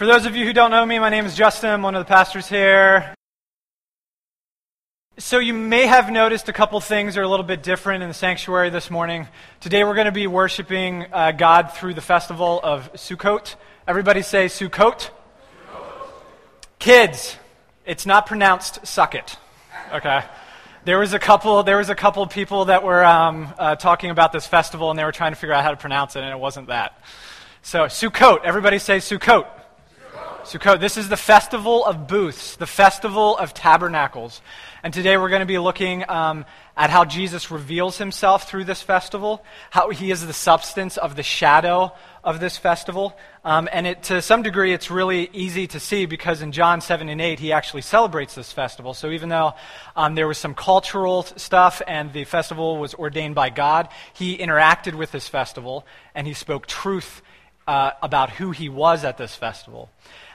For those of you who don't know me, my name is Justin. I'm one of the pastors here. So, you may have noticed a couple things are a little bit different in the sanctuary this morning. Today, we're going to be worshiping uh, God through the festival of Sukkot. Everybody say Sukkot. Kids, it's not pronounced suck it. Okay? There was a couple. There was a couple people that were um, uh, talking about this festival, and they were trying to figure out how to pronounce it, and it wasn't that. So Sukkot. Everybody say Sukkot. Sukkot. This is the festival of booths, the festival of tabernacles. And today we're going to be looking um, at how Jesus reveals himself through this festival, how he is the substance of the shadow of this festival. Um, and it, to some degree, it's really easy to see because in John 7 and 8, he actually celebrates this festival. So even though um, there was some cultural stuff and the festival was ordained by God, he interacted with this festival and he spoke truth uh, about who he was at this festival.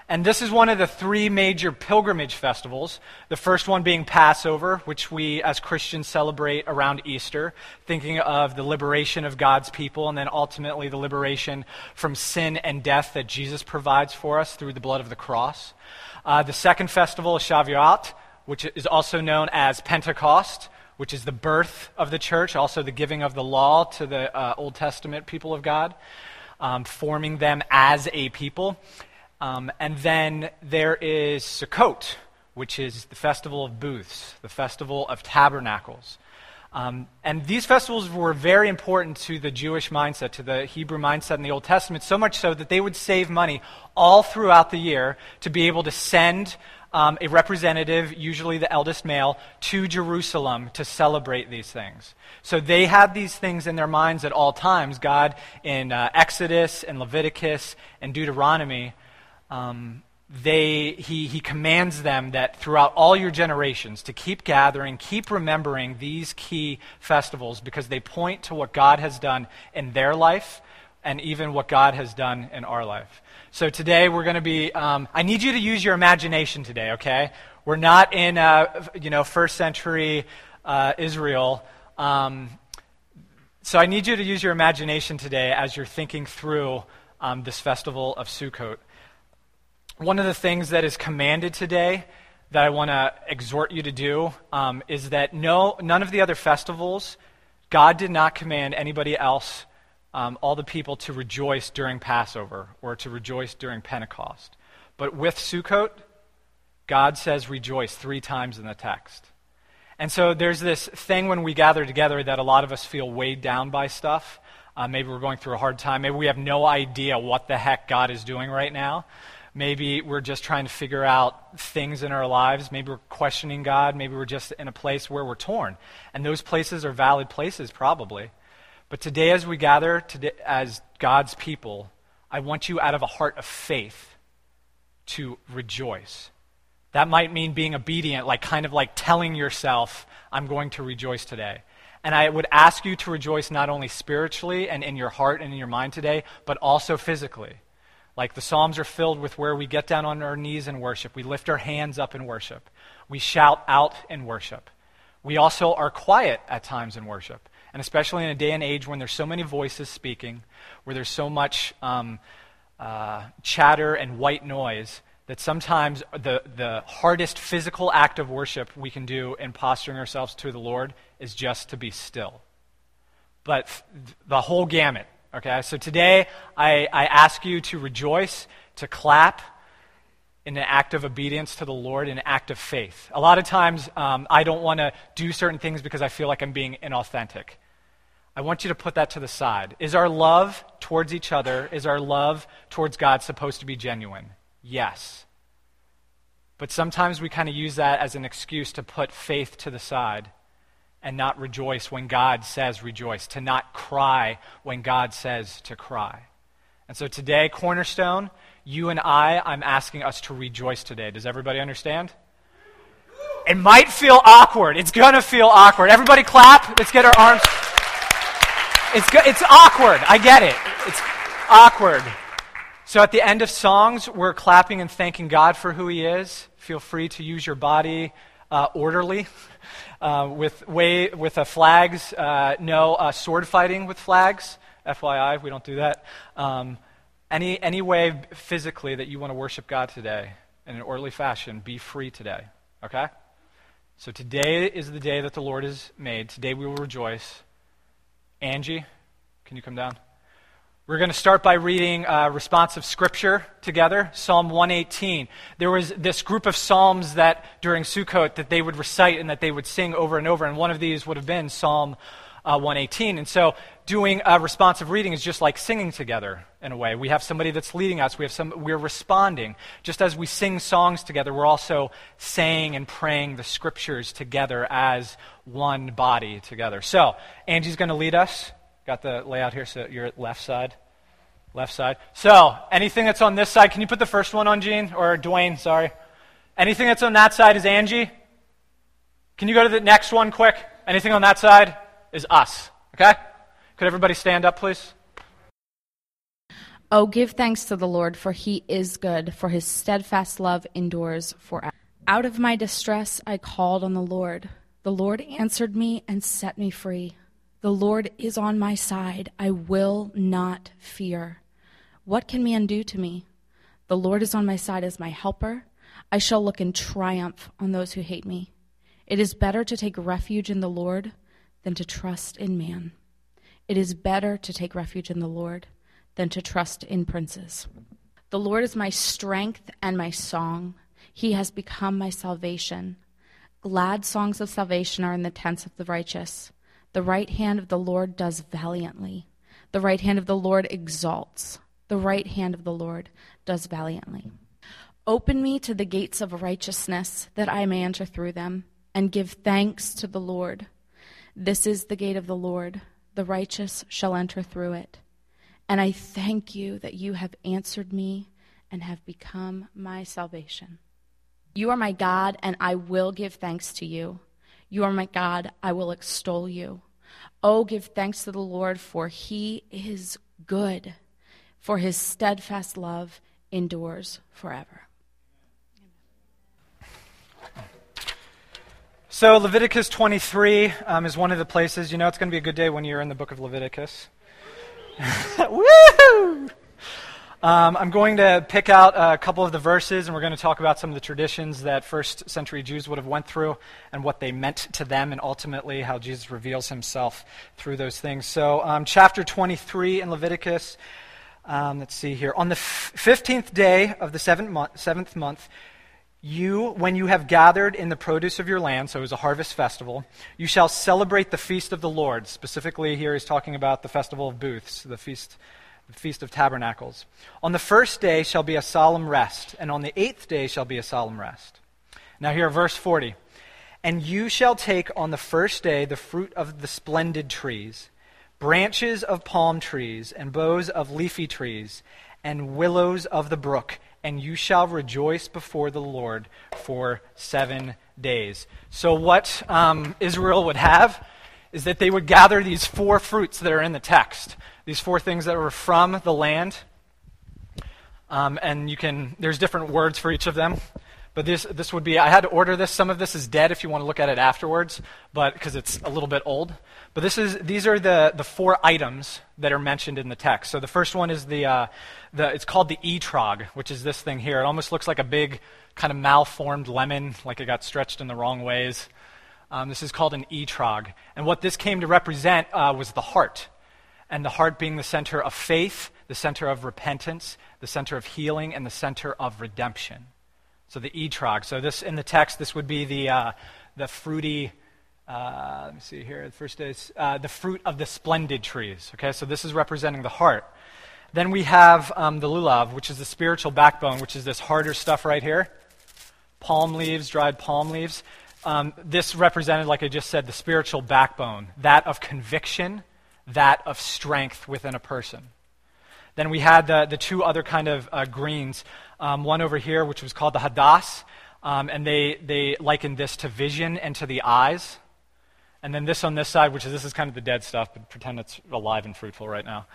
And this is one of the three major pilgrimage festivals. The first one being Passover, which we as Christians celebrate around Easter, thinking of the liberation of God's people and then ultimately the liberation from sin and death that Jesus provides for us through the blood of the cross. Uh, the second festival is Shavuot, which is also known as Pentecost, which is the birth of the church, also the giving of the law to the uh, Old Testament people of God, um, forming them as a people. Um, and then there is Sukkot, which is the festival of booths, the festival of tabernacles. Um, and these festivals were very important to the Jewish mindset, to the Hebrew mindset in the Old Testament, so much so that they would save money all throughout the year to be able to send um, a representative, usually the eldest male, to Jerusalem to celebrate these things. So they had these things in their minds at all times. God, in uh, Exodus and Leviticus and Deuteronomy, um, they, he, he commands them that throughout all your generations to keep gathering, keep remembering these key festivals because they point to what God has done in their life and even what God has done in our life. So today we're going to be, um, I need you to use your imagination today, okay? We're not in, uh, you know, first century uh, Israel. Um, so I need you to use your imagination today as you're thinking through um, this festival of Sukkot one of the things that is commanded today that I want to exhort you to do um, is that no, none of the other festivals, God did not command anybody else, um, all the people, to rejoice during Passover or to rejoice during Pentecost. But with Sukkot, God says rejoice three times in the text. And so there's this thing when we gather together that a lot of us feel weighed down by stuff. Uh, maybe we're going through a hard time. Maybe we have no idea what the heck God is doing right now. Maybe we're just trying to figure out things in our lives. Maybe we're questioning God. Maybe we're just in a place where we're torn. And those places are valid places, probably. But today, as we gather today, as God's people, I want you out of a heart of faith to rejoice. That might mean being obedient, like kind of like telling yourself, I'm going to rejoice today. And I would ask you to rejoice not only spiritually and in your heart and in your mind today, but also physically. Like the Psalms are filled with where we get down on our knees and worship. We lift our hands up in worship. We shout out in worship. We also are quiet at times in worship. And especially in a day and age when there's so many voices speaking, where there's so much um, uh, chatter and white noise, that sometimes the, the hardest physical act of worship we can do in posturing ourselves to the Lord is just to be still. But the whole gamut Okay, so today I, I ask you to rejoice, to clap in an act of obedience to the Lord, in an act of faith. A lot of times um, I don't want to do certain things because I feel like I'm being inauthentic. I want you to put that to the side. Is our love towards each other, is our love towards God supposed to be genuine? Yes. But sometimes we kind of use that as an excuse to put faith to the side and not rejoice when God says rejoice, to not cry when God says to cry. And so today, Cornerstone, you and I, I'm asking us to rejoice today. Does everybody understand? It might feel awkward. It's going to feel awkward. Everybody clap. Let's get our arms. It's, go- it's awkward. I get it. It's awkward. So at the end of songs, we're clapping and thanking God for who He is. Feel free to use your body uh, orderly. Uh, with, way, with flags, uh, no uh, sword fighting with flags. FYI, we don't do that. Um, any, any way physically that you want to worship God today in an orderly fashion, be free today. Okay? So today is the day that the Lord has made. Today we will rejoice. Angie, can you come down? We're going to start by reading uh, responsive scripture together, Psalm 118. There was this group of psalms that during Sukkot that they would recite and that they would sing over and over, and one of these would have been Psalm uh, 118. And so doing a responsive reading is just like singing together in a way. We have somebody that's leading us. We have some, we're responding. Just as we sing songs together, we're also saying and praying the scriptures together as one body together. So, Angie's going to lead us. Got the layout here, so you're at left side. Left side. So, anything that's on this side, can you put the first one on, Gene? Or Dwayne, sorry. Anything that's on that side is Angie. Can you go to the next one quick? Anything on that side is us. Okay? Could everybody stand up, please? Oh, give thanks to the Lord, for he is good, for his steadfast love endures forever. Out of my distress I called on the Lord. The Lord answered me and set me free. The Lord is on my side. I will not fear. What can man do to me? The Lord is on my side as my helper. I shall look in triumph on those who hate me. It is better to take refuge in the Lord than to trust in man. It is better to take refuge in the Lord than to trust in princes. The Lord is my strength and my song. He has become my salvation. Glad songs of salvation are in the tents of the righteous. The right hand of the Lord does valiantly. The right hand of the Lord exalts. The right hand of the Lord does valiantly. Open me to the gates of righteousness, that I may enter through them, and give thanks to the Lord. This is the gate of the Lord. The righteous shall enter through it. And I thank you that you have answered me and have become my salvation. You are my God, and I will give thanks to you. You are my God, I will extol you. Oh, give thanks to the Lord, for he is good, for his steadfast love endures forever. So, Leviticus 23 um, is one of the places. You know, it's going to be a good day when you're in the book of Leviticus. Woo! Um, I'm going to pick out a couple of the verses, and we're going to talk about some of the traditions that first century Jews would have went through and what they meant to them, and ultimately how Jesus reveals himself through those things. So, um, chapter 23 in Leviticus. Um, let's see here. On the f- 15th day of the seventh month, seventh month, you, when you have gathered in the produce of your land, so it was a harvest festival, you shall celebrate the feast of the Lord. Specifically, here he's talking about the festival of booths, the feast the Feast of Tabernacles. On the first day shall be a solemn rest, and on the eighth day shall be a solemn rest. Now, here, verse 40. And you shall take on the first day the fruit of the splendid trees, branches of palm trees, and boughs of leafy trees, and willows of the brook, and you shall rejoice before the Lord for seven days. So, what um, Israel would have is that they would gather these four fruits that are in the text these four things that were from the land. Um, and you can, there's different words for each of them. But this, this would be, I had to order this. Some of this is dead if you want to look at it afterwards, but because it's a little bit old. But this is, these are the, the four items that are mentioned in the text. So the first one is the, uh, the, it's called the etrog, which is this thing here. It almost looks like a big kind of malformed lemon, like it got stretched in the wrong ways. Um, this is called an etrog. And what this came to represent uh, was the heart and the heart being the center of faith, the center of repentance, the center of healing, and the center of redemption. So the etrog. So this in the text, this would be the uh, the fruity. Uh, let me see here. The first is uh, the fruit of the splendid trees. Okay, so this is representing the heart. Then we have um, the lulav, which is the spiritual backbone, which is this harder stuff right here. Palm leaves, dried palm leaves. Um, this represented, like I just said, the spiritual backbone, that of conviction that of strength within a person. Then we had the, the two other kind of uh, greens, um, one over here, which was called the hadass, um, and they, they likened this to vision and to the eyes. And then this on this side, which is this is kind of the dead stuff, but pretend it's alive and fruitful right now,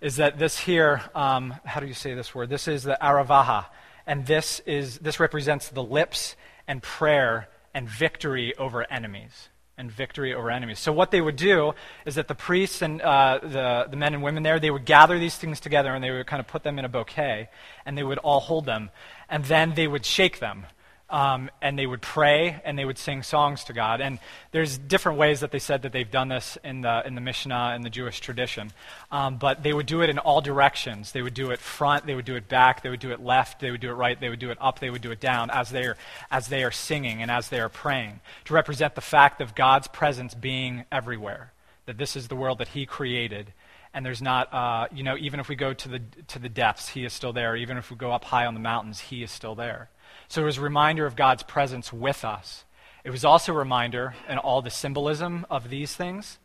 is that this here, um, how do you say this word? This is the aravaha, and this is this represents the lips and prayer and victory over enemies. and victory over enemies. So, what they would do is that the priests and uh, the, the men and women there, they would gather these things together and they would kind of put them in a bouquet and they would all hold them. And then they would shake them um, and they would pray and they would sing songs to God. And there's different ways that they said that they've done this in the, in the Mishnah and the Jewish tradition. Um, but they would do it in all directions. They would do it front, they would do it back, they would do it left, they would do it right, they would do it up, they would do it down as they are, as they are singing and as they are praying to represent the fact of God's presence being everywhere. That this is the world that He created and there's not, uh, you know, even if we go to the, to the depths, he is still there. Even if we go up high on the mountains, he is still there. So it was a reminder of God's presence with us. It was also a reminder, and all the symbolism of these things,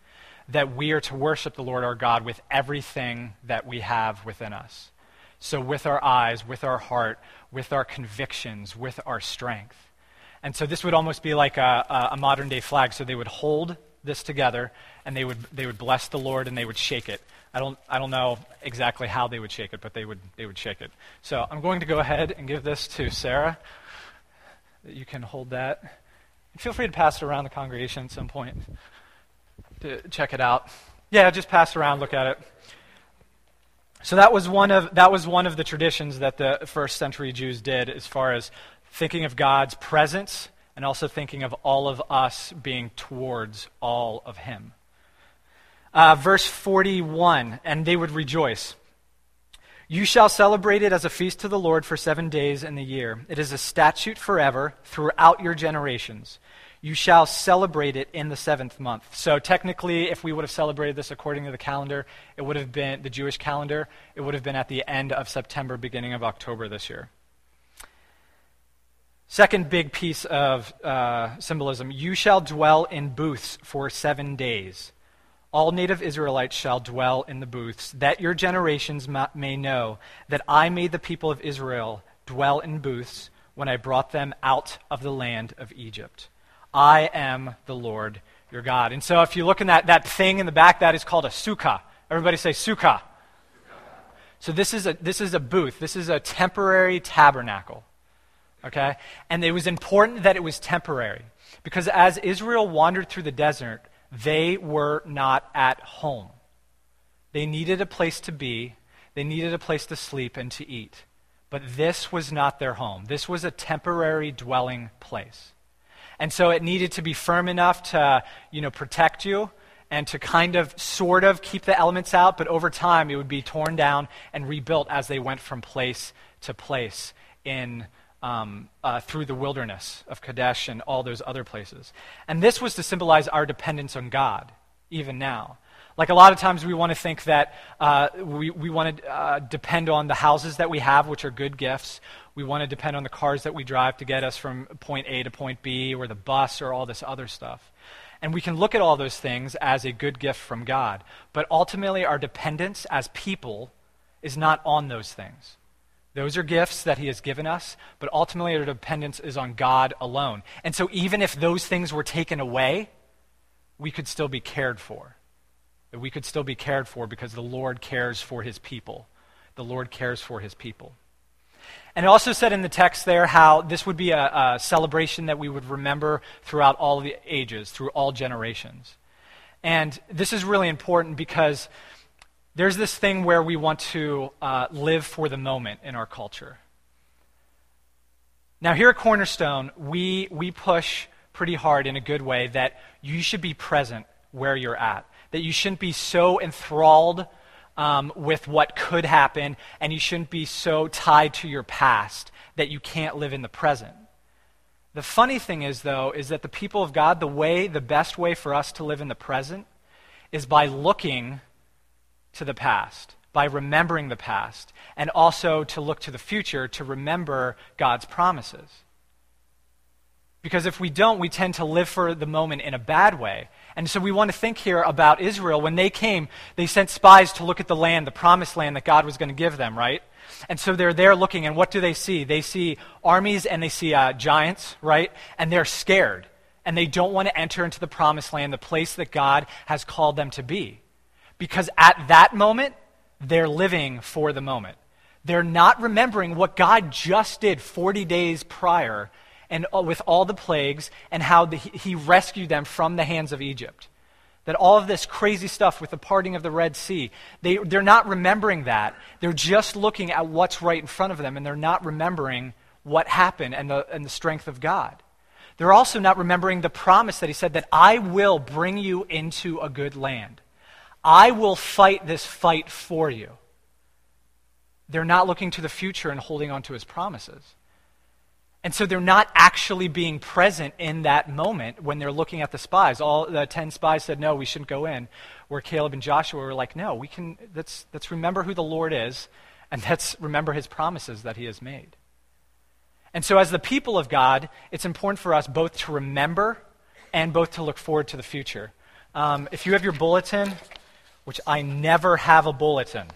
that we are to worship the Lord our God with everything that we have within us. So, with our eyes, with our heart, with our convictions, with our strength. And so, this would almost be like a, a modern day flag. So, they would hold this together and they would, they would bless the Lord and they would shake it. I don't, I don't know exactly how they would shake it, but they would, they would shake it. So I'm going to go ahead and give this to Sarah. You can hold that. Feel free to pass it around the congregation at some point to check it out. Yeah, just pass around, look at it. So that was one of that was one of the traditions that the first century Jews did as far as thinking of God's presence and also thinking of all of us being towards all of him. Uh, verse 41 And they would rejoice. You shall celebrate it as a feast to the Lord for seven days in the year. It is a statute forever throughout your generations. You shall celebrate it in the seventh month. So, technically, if we would have celebrated this according to the calendar, it would have been the Jewish calendar, it would have been at the end of September, beginning of October this year. Second big piece of uh, symbolism you shall dwell in booths for seven days. All native Israelites shall dwell in the booths, that your generations may know that I made the people of Israel dwell in booths when I brought them out of the land of Egypt. I am the Lord your God. And so if you look in that, that thing in the back, that is called a sukkah. Everybody say sukkah. So this is a, this is a booth. This is a temporary tabernacle. Okay? And it was important that it was temporary. Because as Israel wandered through the desert, they were not at home. They needed a place to be, they needed a place to sleep and to eat. But this was not their home. This was a temporary dwelling place. And so it needed to be firm enough to, you know, protect you and to kind of sort of keep the elements out, but over time it would be torn down and rebuilt as they went from place to place in um, uh, through the wilderness of Kadesh and all those other places. And this was to symbolize our dependence on God, even now. Like a lot of times we want to think that uh, we, we want to uh, depend on the houses that we have, which are good gifts. We want to depend on the cars that we drive to get us from point A to point B, or the bus, or all this other stuff. And we can look at all those things as a good gift from God. But ultimately, our dependence as people is not on those things. Those are gifts that He has given us, but ultimately our dependence is on God alone. And so, even if those things were taken away, we could still be cared for. We could still be cared for because the Lord cares for His people. The Lord cares for His people. And it also said in the text there how this would be a, a celebration that we would remember throughout all the ages, through all generations. And this is really important because there's this thing where we want to uh, live for the moment in our culture. Now, here at Cornerstone, we, we push pretty hard in a good way that you should be present where you're at, that you shouldn't be so enthralled um, with what could happen, and you shouldn't be so tied to your past that you can't live in the present. The funny thing is, though, is that the people of God, the way, the best way for us to live in the present is by looking to the past, by remembering the past, and also to look to the future to remember God's promises. Because if we don't, we tend to live for the moment in a bad way. And so we want to think here about Israel. When they came, they sent spies to look at the land, the promised land that God was going to give them, right? And so they're there looking, and what do they see? They see armies and they see uh, giants, right? And they're scared. And they don't want to enter into the promised land, the place that God has called them to be. Because at that moment, they're living for the moment. They're not remembering what God just did 40 days prior and uh, with all the plagues and how the, he rescued them from the hands of Egypt. That all of this crazy stuff with the parting of the Red Sea, they, they're not remembering that. They're just looking at what's right in front of them, and they're not remembering what happened and the, and the strength of God. They're also not remembering the promise that he said that I will bring you into a good land. I will fight this fight for you. They're not looking to the future and holding on to his promises. And so they're not actually being present in that moment when they're looking at the spies. All the 10 spies said, no, we shouldn't go in. Where Caleb and Joshua were like, no, we can, let's, let's remember who the Lord is and let's remember his promises that he has made. And so, as the people of God, it's important for us both to remember and both to look forward to the future. Um, if you have your bulletin, which I never have a bulletin,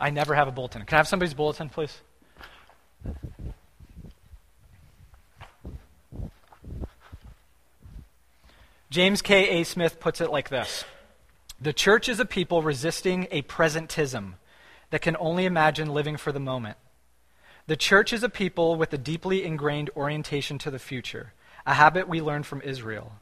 I never have a bulletin. Can I have somebody's bulletin, please? James K. A. Smith puts it like this The church is a people resisting a presentism that can only imagine living for the moment. The church is a people with a deeply ingrained orientation to the future, a habit we learned from Israel.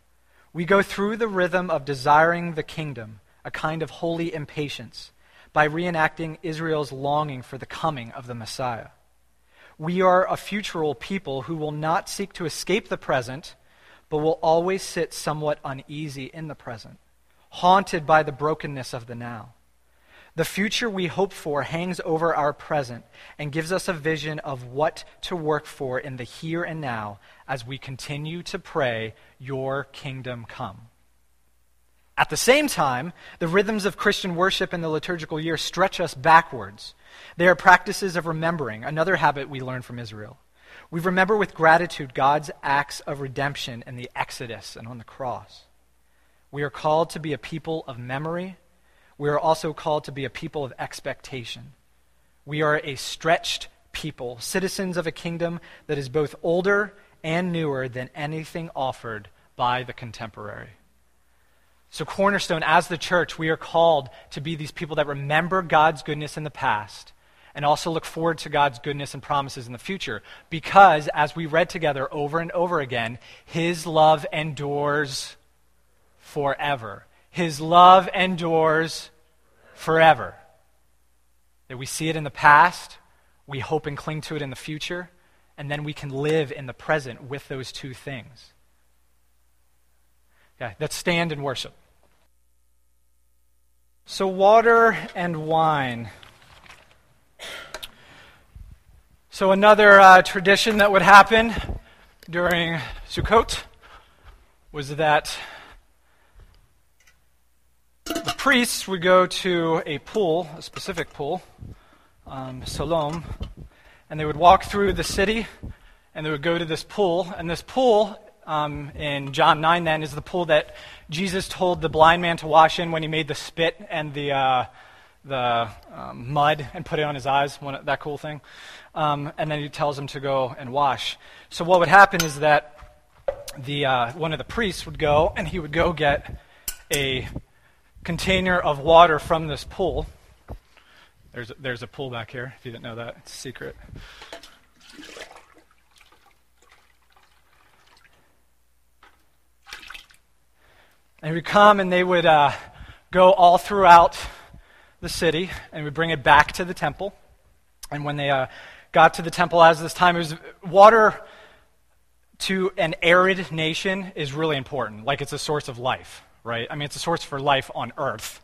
We go through the rhythm of desiring the kingdom, a kind of holy impatience, by reenacting Israel's longing for the coming of the Messiah. We are a futural people who will not seek to escape the present, but will always sit somewhat uneasy in the present, haunted by the brokenness of the now. The future we hope for hangs over our present and gives us a vision of what to work for in the here and now as we continue to pray, Your kingdom come. At the same time, the rhythms of Christian worship in the liturgical year stretch us backwards. They are practices of remembering, another habit we learn from Israel. We remember with gratitude God's acts of redemption in the Exodus and on the cross. We are called to be a people of memory we are also called to be a people of expectation. We are a stretched people, citizens of a kingdom that is both older and newer than anything offered by the contemporary. So, Cornerstone, as the church, we are called to be these people that remember God's goodness in the past and also look forward to God's goodness and promises in the future. Because, as we read together over and over again, His love endures forever. His love endures forever. That we see it in the past, we hope and cling to it in the future, and then we can live in the present with those two things. Okay, let's stand and worship. So, water and wine. So, another uh, tradition that would happen during Sukkot was that the priests would go to a pool, a specific pool, um, and they would walk through the city and they would go to this pool. And this pool um, in John 9 then is the pool that Jesus told the blind man to wash in when he made the spit and the, uh, the um, mud and put it on his eyes, one, that cool thing. Um, and then he tells him to go and wash. So what would happen is that the, uh, one of the priests would go and he would go get a container of water from this pool. There's a, there's a pool back here, if you didn't know that. It's a secret. And we'd come and they would uh, go all throughout the city and we'd bring it back to the temple. And when they uh, got to the temple, as this time, it was water to an arid nation is really important. Like it's a source of life right? I mean, it's a source for life on earth,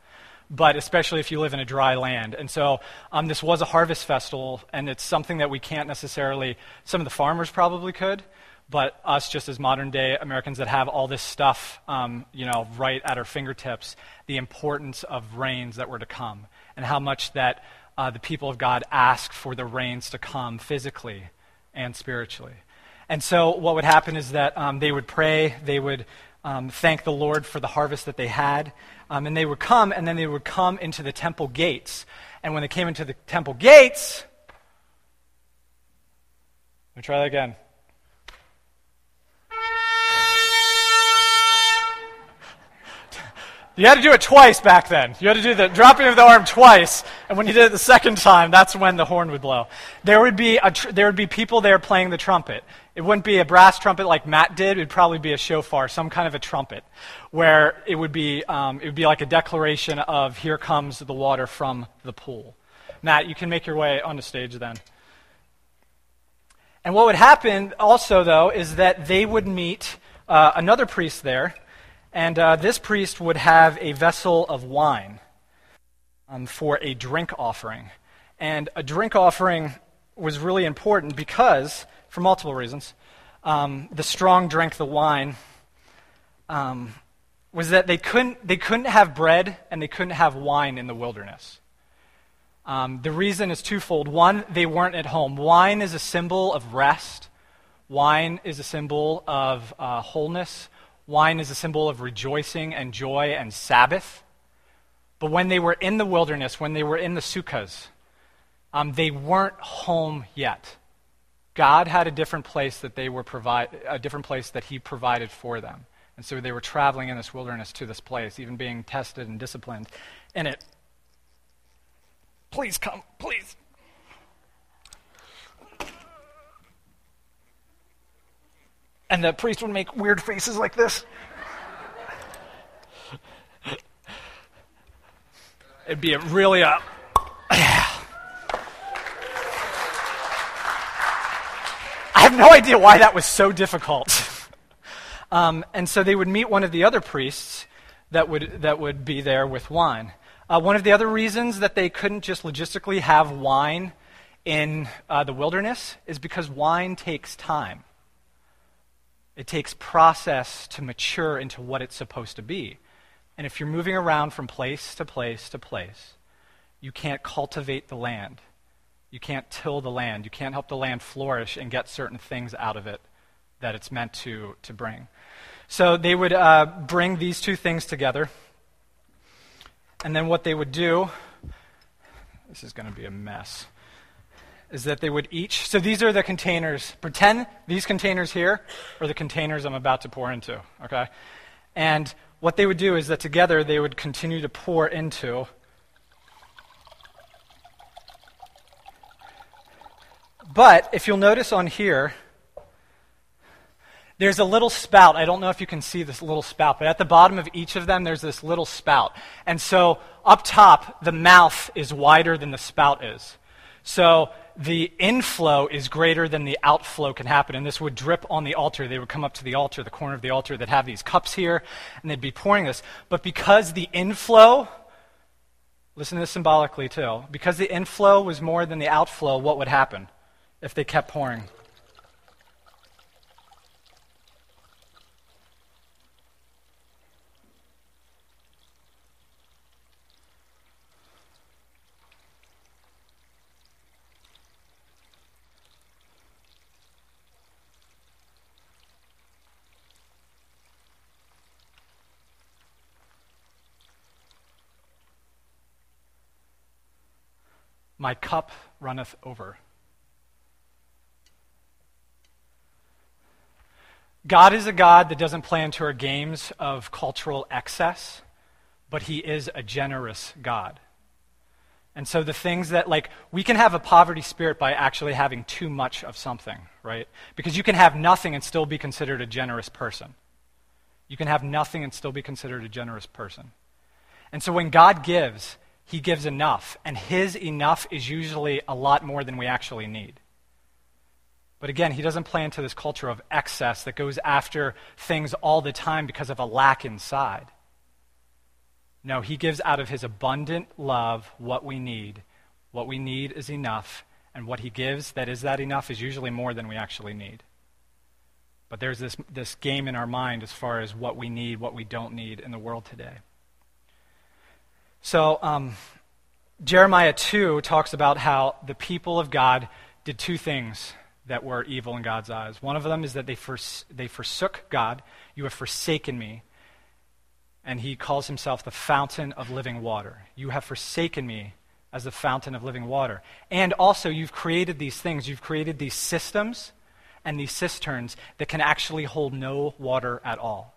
but especially if you live in a dry land. And so um, this was a harvest festival, and it's something that we can't necessarily, some of the farmers probably could, but us just as modern day Americans that have all this stuff, um, you know, right at our fingertips, the importance of rains that were to come, and how much that uh, the people of God ask for the rains to come physically and spiritually. And so what would happen is that um, they would pray, they would um, thank the Lord for the harvest that they had. Um, and they would come, and then they would come into the temple gates. And when they came into the temple gates, let me try that again. You had to do it twice back then. You had to do the dropping of the arm twice, and when you did it the second time, that's when the horn would blow. There would be, a tr- there would be people there playing the trumpet. It wouldn't be a brass trumpet like Matt did. It would probably be a shofar, some kind of a trumpet, where it would be, um, it would be like a declaration of, here comes the water from the pool. Matt, you can make your way on the stage then. And what would happen also, though, is that they would meet uh, another priest there and uh, this priest would have a vessel of wine um, for a drink offering. And a drink offering was really important because, for multiple reasons, um, the strong drank the wine. Um, was that they couldn't, they couldn't have bread and they couldn't have wine in the wilderness. Um, the reason is twofold. One, they weren't at home. Wine is a symbol of rest, wine is a symbol of uh, wholeness, Wine is a symbol of rejoicing and joy and Sabbath. But when they were in the wilderness, when they were in the sukkahs, um, they weren't home yet. God had a different place that they were provide, a different place that He provided for them, and so they were traveling in this wilderness to this place, even being tested and disciplined in it. Please come, please. And the priest would make weird faces like this. It'd be a really a. I have no idea why that was so difficult. um, and so they would meet one of the other priests that would, that would be there with wine. Uh, one of the other reasons that they couldn't just logistically have wine in uh, the wilderness is because wine takes time. It takes process to mature into what it's supposed to be. And if you're moving around from place to place to place, you can't cultivate the land. You can't till the land. You can't help the land flourish and get certain things out of it that it's meant to, to bring. So they would uh, bring these two things together. And then what they would do, this is going to be a mess is that they would each, so these are the containers. Pretend these containers here are the containers I'm about to pour into, okay? And what they would do is that together they would continue to pour into. But if you'll notice on here, there's a little spout. I don't know if you can see this little spout, but at the bottom of each of them, there's this little spout. And so up top, the mouth is wider than the spout is. So the inflow is greater than the outflow can happen. And this would drip on the altar. They would come up to the altar, the corner of the altar, that have these cups here, and they'd be pouring this. But because the inflow, listen to this symbolically too, because the inflow was more than the outflow, what would happen if they kept pouring? My cup runneth over. God is a God that doesn't play into our games of cultural excess, but He is a generous God. And so the things that, like, we can have a poverty spirit by actually having too much of something, right? Because you can have nothing and still be considered a generous person. You can have nothing and still be considered a generous person. And so when God gives, he gives enough, and his enough is usually a lot more than we actually need. But again, he doesn't play into this culture of excess that goes after things all the time because of a lack inside. No, he gives out of his abundant love what we need. What we need is enough, and what he gives that is that enough is usually more than we actually need. But there's this, this game in our mind as far as what we need, what we don't need in the world today. So, um, Jeremiah 2 talks about how the people of God did two things that were evil in God's eyes. One of them is that they, they forsook God. You have forsaken me. And he calls himself the fountain of living water. You have forsaken me as the fountain of living water. And also, you've created these things. You've created these systems and these cisterns that can actually hold no water at all.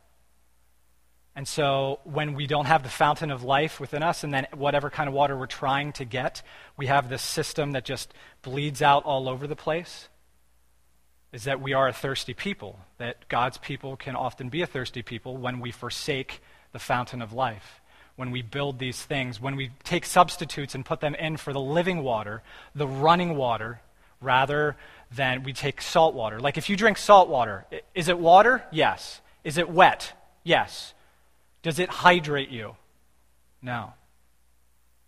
And so when we don't have the fountain of life within us, and then whatever kind of water we're trying to get, we have this system that just bleeds out all over the place, is that we are a thirsty people, that God's people can often be a thirsty people when we forsake the fountain of life. When we build these things, when we take substitutes and put them in for the living water, the running water, rather than we take salt water. Like if you drink salt water, is it water? Yes. Is it wet? Yes. Does it hydrate you? No.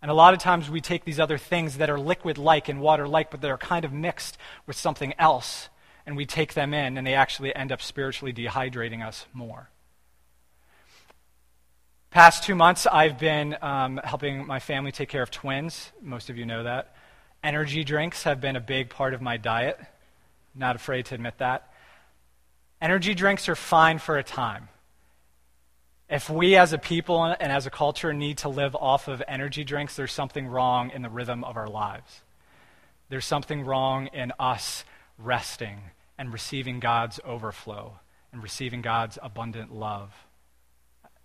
And a lot of times we take these other things that are liquid like and water like, but they're kind of mixed with something else, and we take them in, and they actually end up spiritually dehydrating us more. Past two months, I've been um, helping my family take care of twins. Most of you know that. Energy drinks have been a big part of my diet. Not afraid to admit that. Energy drinks are fine for a time. If we as a people and as a culture need to live off of energy drinks, there's something wrong in the rhythm of our lives. There's something wrong in us resting and receiving God's overflow and receiving God's abundant love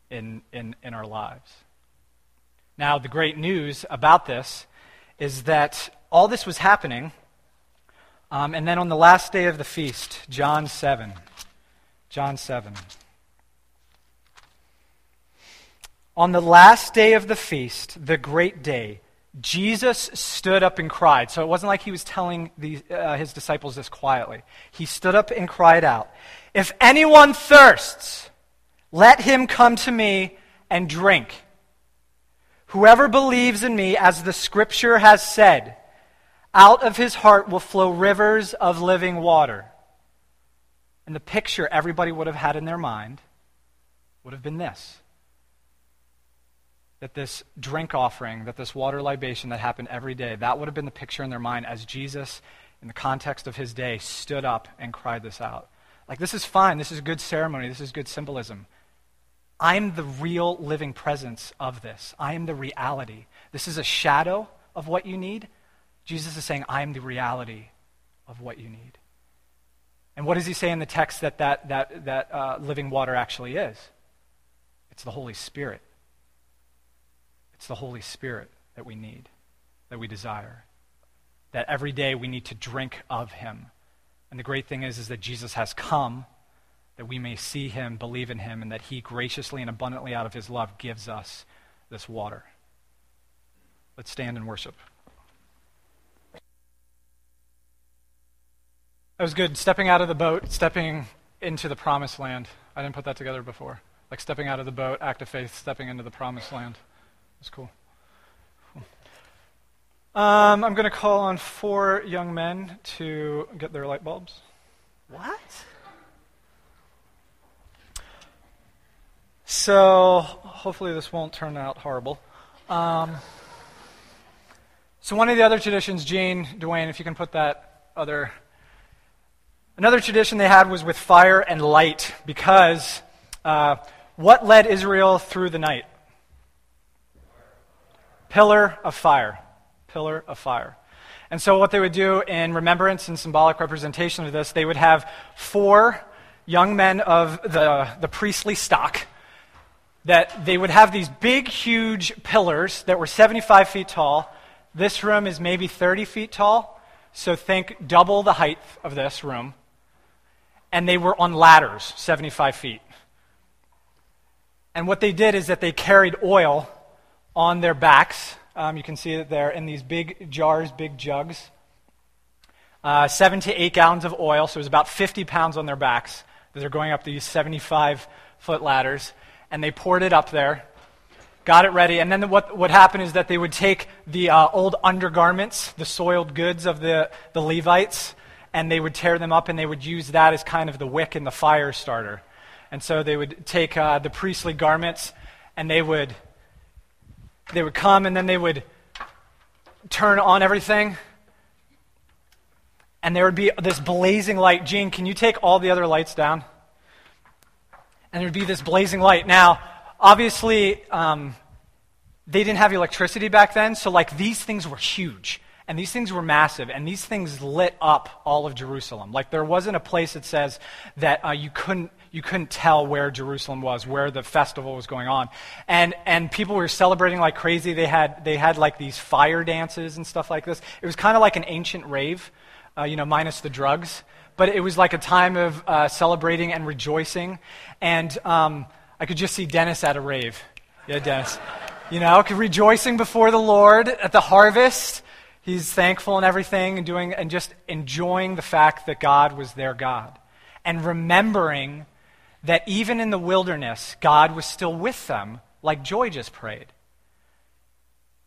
in, in, in our lives. Now, the great news about this is that all this was happening, um, and then on the last day of the feast, John 7. John 7. On the last day of the feast, the great day, Jesus stood up and cried. So it wasn't like he was telling uh, his disciples this quietly. He stood up and cried out, If anyone thirsts, let him come to me and drink. Whoever believes in me, as the scripture has said, out of his heart will flow rivers of living water. And the picture everybody would have had in their mind would have been this that this drink offering, that this water libation that happened every day, that would have been the picture in their mind as Jesus, in the context of his day, stood up and cried this out. Like, this is fine. This is good ceremony. This is good symbolism. I'm the real living presence of this. I am the reality. This is a shadow of what you need. Jesus is saying, I am the reality of what you need. And what does he say in the text that that, that, that uh, living water actually is? It's the Holy Spirit. It's the Holy Spirit that we need, that we desire. That every day we need to drink of him. And the great thing is, is that Jesus has come that we may see him, believe in him, and that he graciously and abundantly out of his love gives us this water. Let's stand and worship. That was good. Stepping out of the boat, stepping into the promised land. I didn't put that together before. Like stepping out of the boat, act of faith, stepping into the promised land. That's cool. cool. Um, I'm going to call on four young men to get their light bulbs. What? So, hopefully, this won't turn out horrible. Um, so, one of the other traditions, Gene, Dwayne, if you can put that other. Another tradition they had was with fire and light, because uh, what led Israel through the night? Pillar of fire. Pillar of fire. And so, what they would do in remembrance and symbolic representation of this, they would have four young men of the, the priestly stock that they would have these big, huge pillars that were 75 feet tall. This room is maybe 30 feet tall, so think double the height of this room. And they were on ladders, 75 feet. And what they did is that they carried oil on their backs. Um, you can see that they're in these big jars, big jugs. Uh, seven to eight gallons of oil, so it was about 50 pounds on their backs. They're going up these 75 foot ladders, and they poured it up there, got it ready, and then what what happened is that they would take the uh, old undergarments, the soiled goods of the, the Levites, and they would tear them up, and they would use that as kind of the wick and the fire starter. And so they would take uh, the priestly garments, and they would they would come and then they would turn on everything. And there would be this blazing light. Gene, can you take all the other lights down? And there would be this blazing light. Now, obviously, um, they didn't have electricity back then, so like these things were huge. And these things were massive, and these things lit up all of Jerusalem. Like there wasn't a place that says that uh, you couldn't you couldn't tell where Jerusalem was, where the festival was going on, and and people were celebrating like crazy. They had they had like these fire dances and stuff like this. It was kind of like an ancient rave, uh, you know, minus the drugs. But it was like a time of uh, celebrating and rejoicing, and um, I could just see Dennis at a rave. Yeah, Dennis. You know, rejoicing before the Lord at the harvest He's thankful and everything and doing and just enjoying the fact that God was their God. And remembering that even in the wilderness, God was still with them, like Joy just prayed.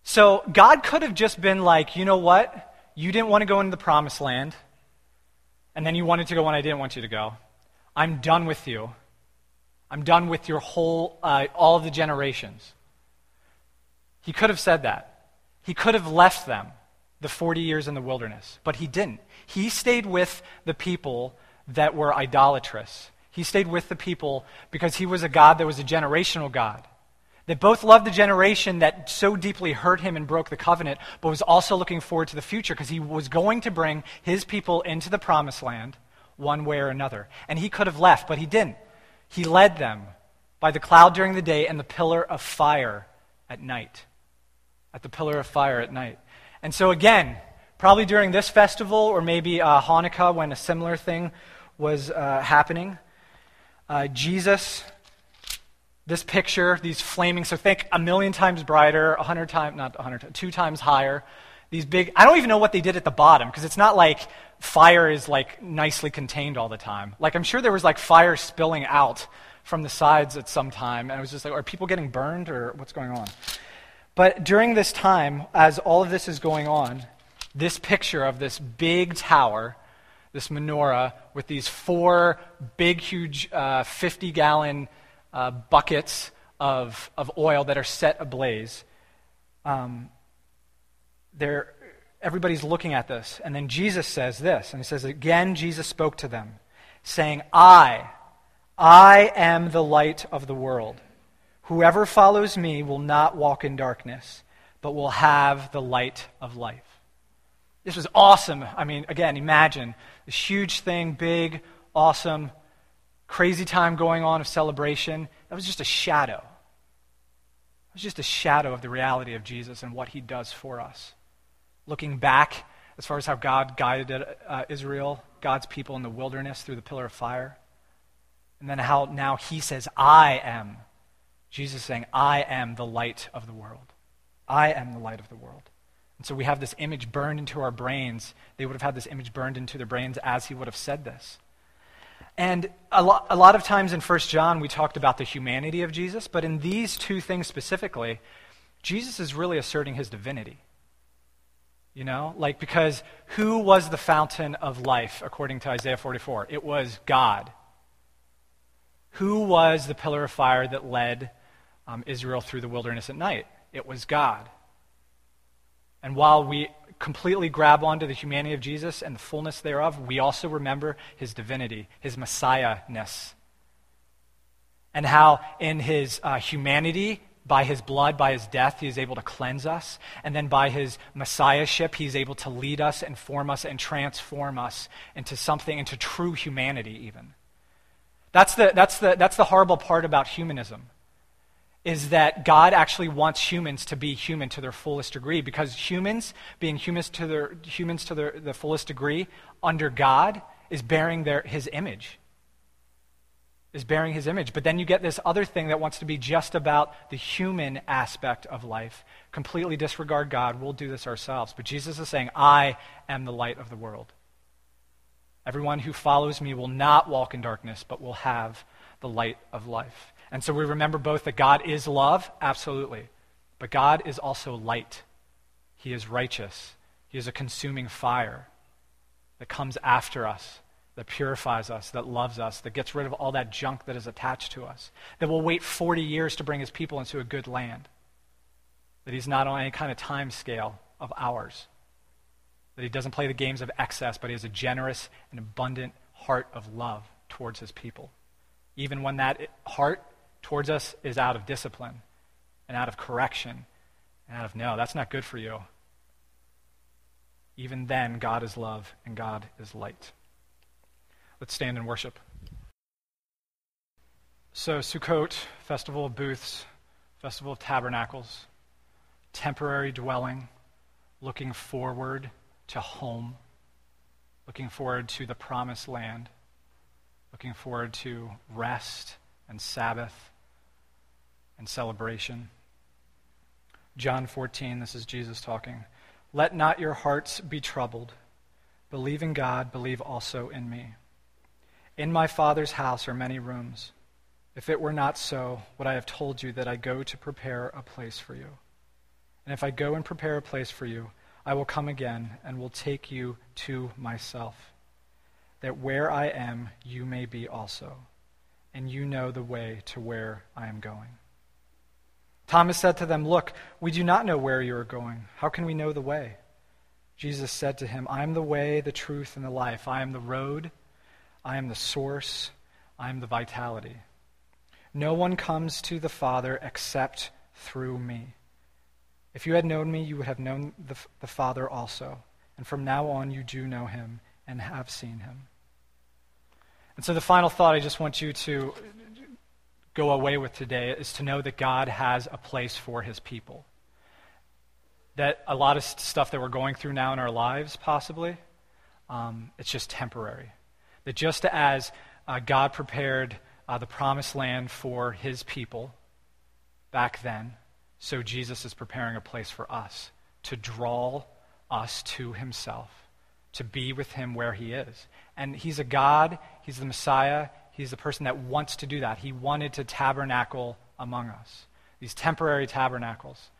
So God could have just been like, you know what? You didn't want to go into the promised land, and then you wanted to go when I didn't want you to go. I'm done with you. I'm done with your whole, uh, all of the generations. He could have said that. He could have left them the 40 years in the wilderness. But he didn't. He stayed with the people that were idolatrous. He stayed with the people because he was a God that was a generational God. That both loved the generation that so deeply hurt him and broke the covenant, but was also looking forward to the future because he was going to bring his people into the promised land one way or another. And he could have left, but he didn't. He led them by the cloud during the day and the pillar of fire at night. At the pillar of fire at night. And so, again, probably during this festival or maybe uh, Hanukkah when a similar thing was uh, happening, uh, Jesus, this picture, these flaming, so think a million times brighter, a hundred times, not a hundred, two times higher. These big, I don't even know what they did at the bottom because it's not like fire is like nicely contained all the time. Like I'm sure there was like fire spilling out from the sides at some time, and I was just like, are people getting burned or what's going on? But during this time, as all of this is going on, this picture of this big tower, this menorah, with these four big, huge 50 uh, gallon uh, buckets of, of oil that are set ablaze, um, everybody's looking at this. And then Jesus says this, and he says, Again, Jesus spoke to them, saying, I, I am the light of the world. Whoever follows me will not walk in darkness, but will have the light of life. This was awesome. I mean, again, imagine this huge thing, big, awesome, crazy time going on of celebration. That was just a shadow. It was just a shadow of the reality of Jesus and what he does for us. Looking back, as far as how God guided uh, Israel, God's people in the wilderness through the pillar of fire, and then how now he says, I am Jesus saying, I am the light of the world. I am the light of the world. And so we have this image burned into our brains. They would have had this image burned into their brains as he would have said this. And a, lo- a lot of times in 1 John, we talked about the humanity of Jesus, but in these two things specifically, Jesus is really asserting his divinity. You know, like because who was the fountain of life according to Isaiah 44? It was God. Who was the pillar of fire that led um, Israel through the wilderness at night. It was God. And while we completely grab onto the humanity of Jesus and the fullness thereof, we also remember his divinity, his messiah ness. And how in his uh, humanity, by his blood, by his death, he is able to cleanse us. And then by his messiahship, he's able to lead us and form us and transform us into something, into true humanity, even. That's the, that's the, that's the horrible part about humanism is that God actually wants humans to be human to their fullest degree because humans, being humans to their, humans to their, the fullest degree under God, is bearing their, his image. Is bearing his image. But then you get this other thing that wants to be just about the human aspect of life, completely disregard God. We'll do this ourselves. But Jesus is saying, I am the light of the world. Everyone who follows me will not walk in darkness, but will have the light of life. And so we remember both that God is love, absolutely, but God is also light. He is righteous. He is a consuming fire that comes after us, that purifies us, that loves us, that gets rid of all that junk that is attached to us, that will wait 40 years to bring his people into a good land, that he's not on any kind of time scale of ours, that he doesn't play the games of excess, but he has a generous and abundant heart of love towards his people. Even when that heart towards us is out of discipline and out of correction and out of no, that's not good for you. Even then, God is love and God is light. Let's stand and worship. So, Sukkot, Festival of Booths, Festival of Tabernacles, temporary dwelling, looking forward to home, looking forward to the promised land, looking forward to rest and Sabbath and celebration. John 14, this is Jesus talking. Let not your hearts be troubled. Believe in God, believe also in me. In my Father's house are many rooms. If it were not so, would I have told you that I go to prepare a place for you? And if I go and prepare a place for you, I will come again and will take you to myself, that where I am, you may be also, and you know the way to where I am going. Thomas said to them, Look, we do not know where you are going. How can we know the way? Jesus said to him, I am the way, the truth, and the life. I am the road. I am the source. I am the vitality. No one comes to the Father except through me. If you had known me, you would have known the, the Father also. And from now on, you do know him and have seen him. And so, the final thought I just want you to go away with today is to know that God has a place for his people. That a lot of stuff that we're going through now in our lives, possibly, um, it's just temporary. That just as uh, God prepared uh, the promised land for his people back then, so Jesus is preparing a place for us to draw us to himself, to be with him where he is. And he's a God, he's the Messiah, He's the person that wants to do that. He wanted to tabernacle among us, these temporary tabernacles.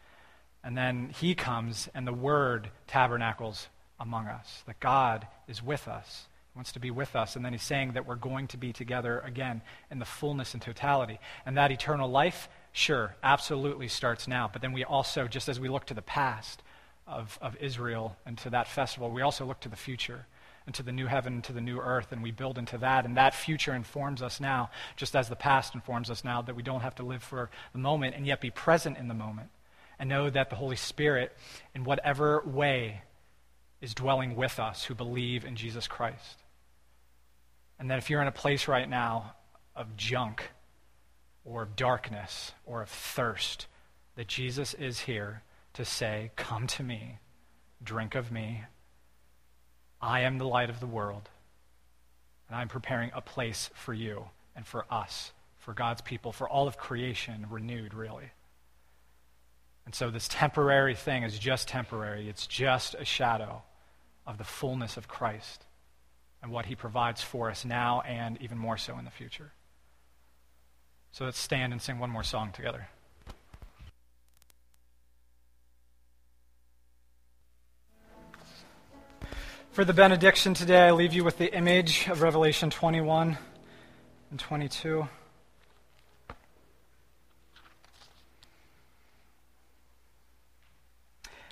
And then he comes and the word tabernacles among us, that God is with us. He wants to be with us. And then he's saying that we're going to be together again in the fullness and totality. And that eternal life, sure, absolutely starts now. But then we also, just as we look to the past of, of Israel and to that festival, we also look to the future into the new heaven, into the new earth, and we build into that. And that future informs us now, just as the past informs us now, that we don't have to live for the moment and yet be present in the moment and know that the Holy Spirit, in whatever way, is dwelling with us who believe in Jesus Christ. And that if you're in a place right now of junk or of darkness or of thirst, that Jesus is here to say, Come to me, drink of me, I am the light of the world, and I'm preparing a place for you and for us, for God's people, for all of creation renewed, really. And so this temporary thing is just temporary, it's just a shadow of the fullness of Christ and what he provides for us now and even more so in the future. So let's stand and sing one more song together. For the benediction today, I leave you with the image of Revelation 21 and 22.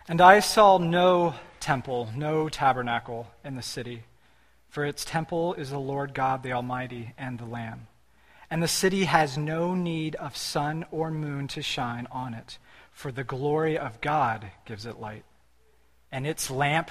And I saw no temple, no tabernacle in the city, for its temple is the Lord God, the Almighty, and the Lamb. And the city has no need of sun or moon to shine on it, for the glory of God gives it light. And its lamp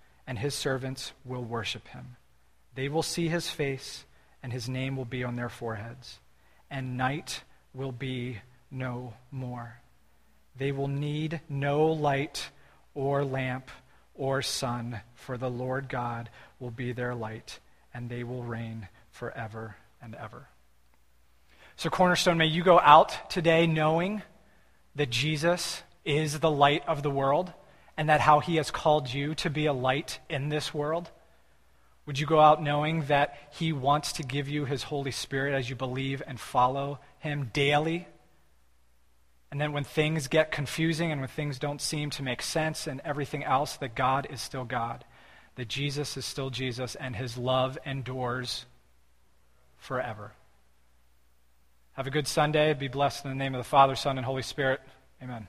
and his servants will worship him. They will see his face, and his name will be on their foreheads, and night will be no more. They will need no light or lamp or sun, for the Lord God will be their light, and they will reign forever and ever. So, Cornerstone, may you go out today knowing that Jesus is the light of the world and that how he has called you to be a light in this world. Would you go out knowing that he wants to give you his Holy Spirit as you believe and follow him daily? And then when things get confusing and when things don't seem to make sense and everything else, that God is still God, that Jesus is still Jesus, and his love endures forever. Have a good Sunday. Be blessed in the name of the Father, Son, and Holy Spirit. Amen.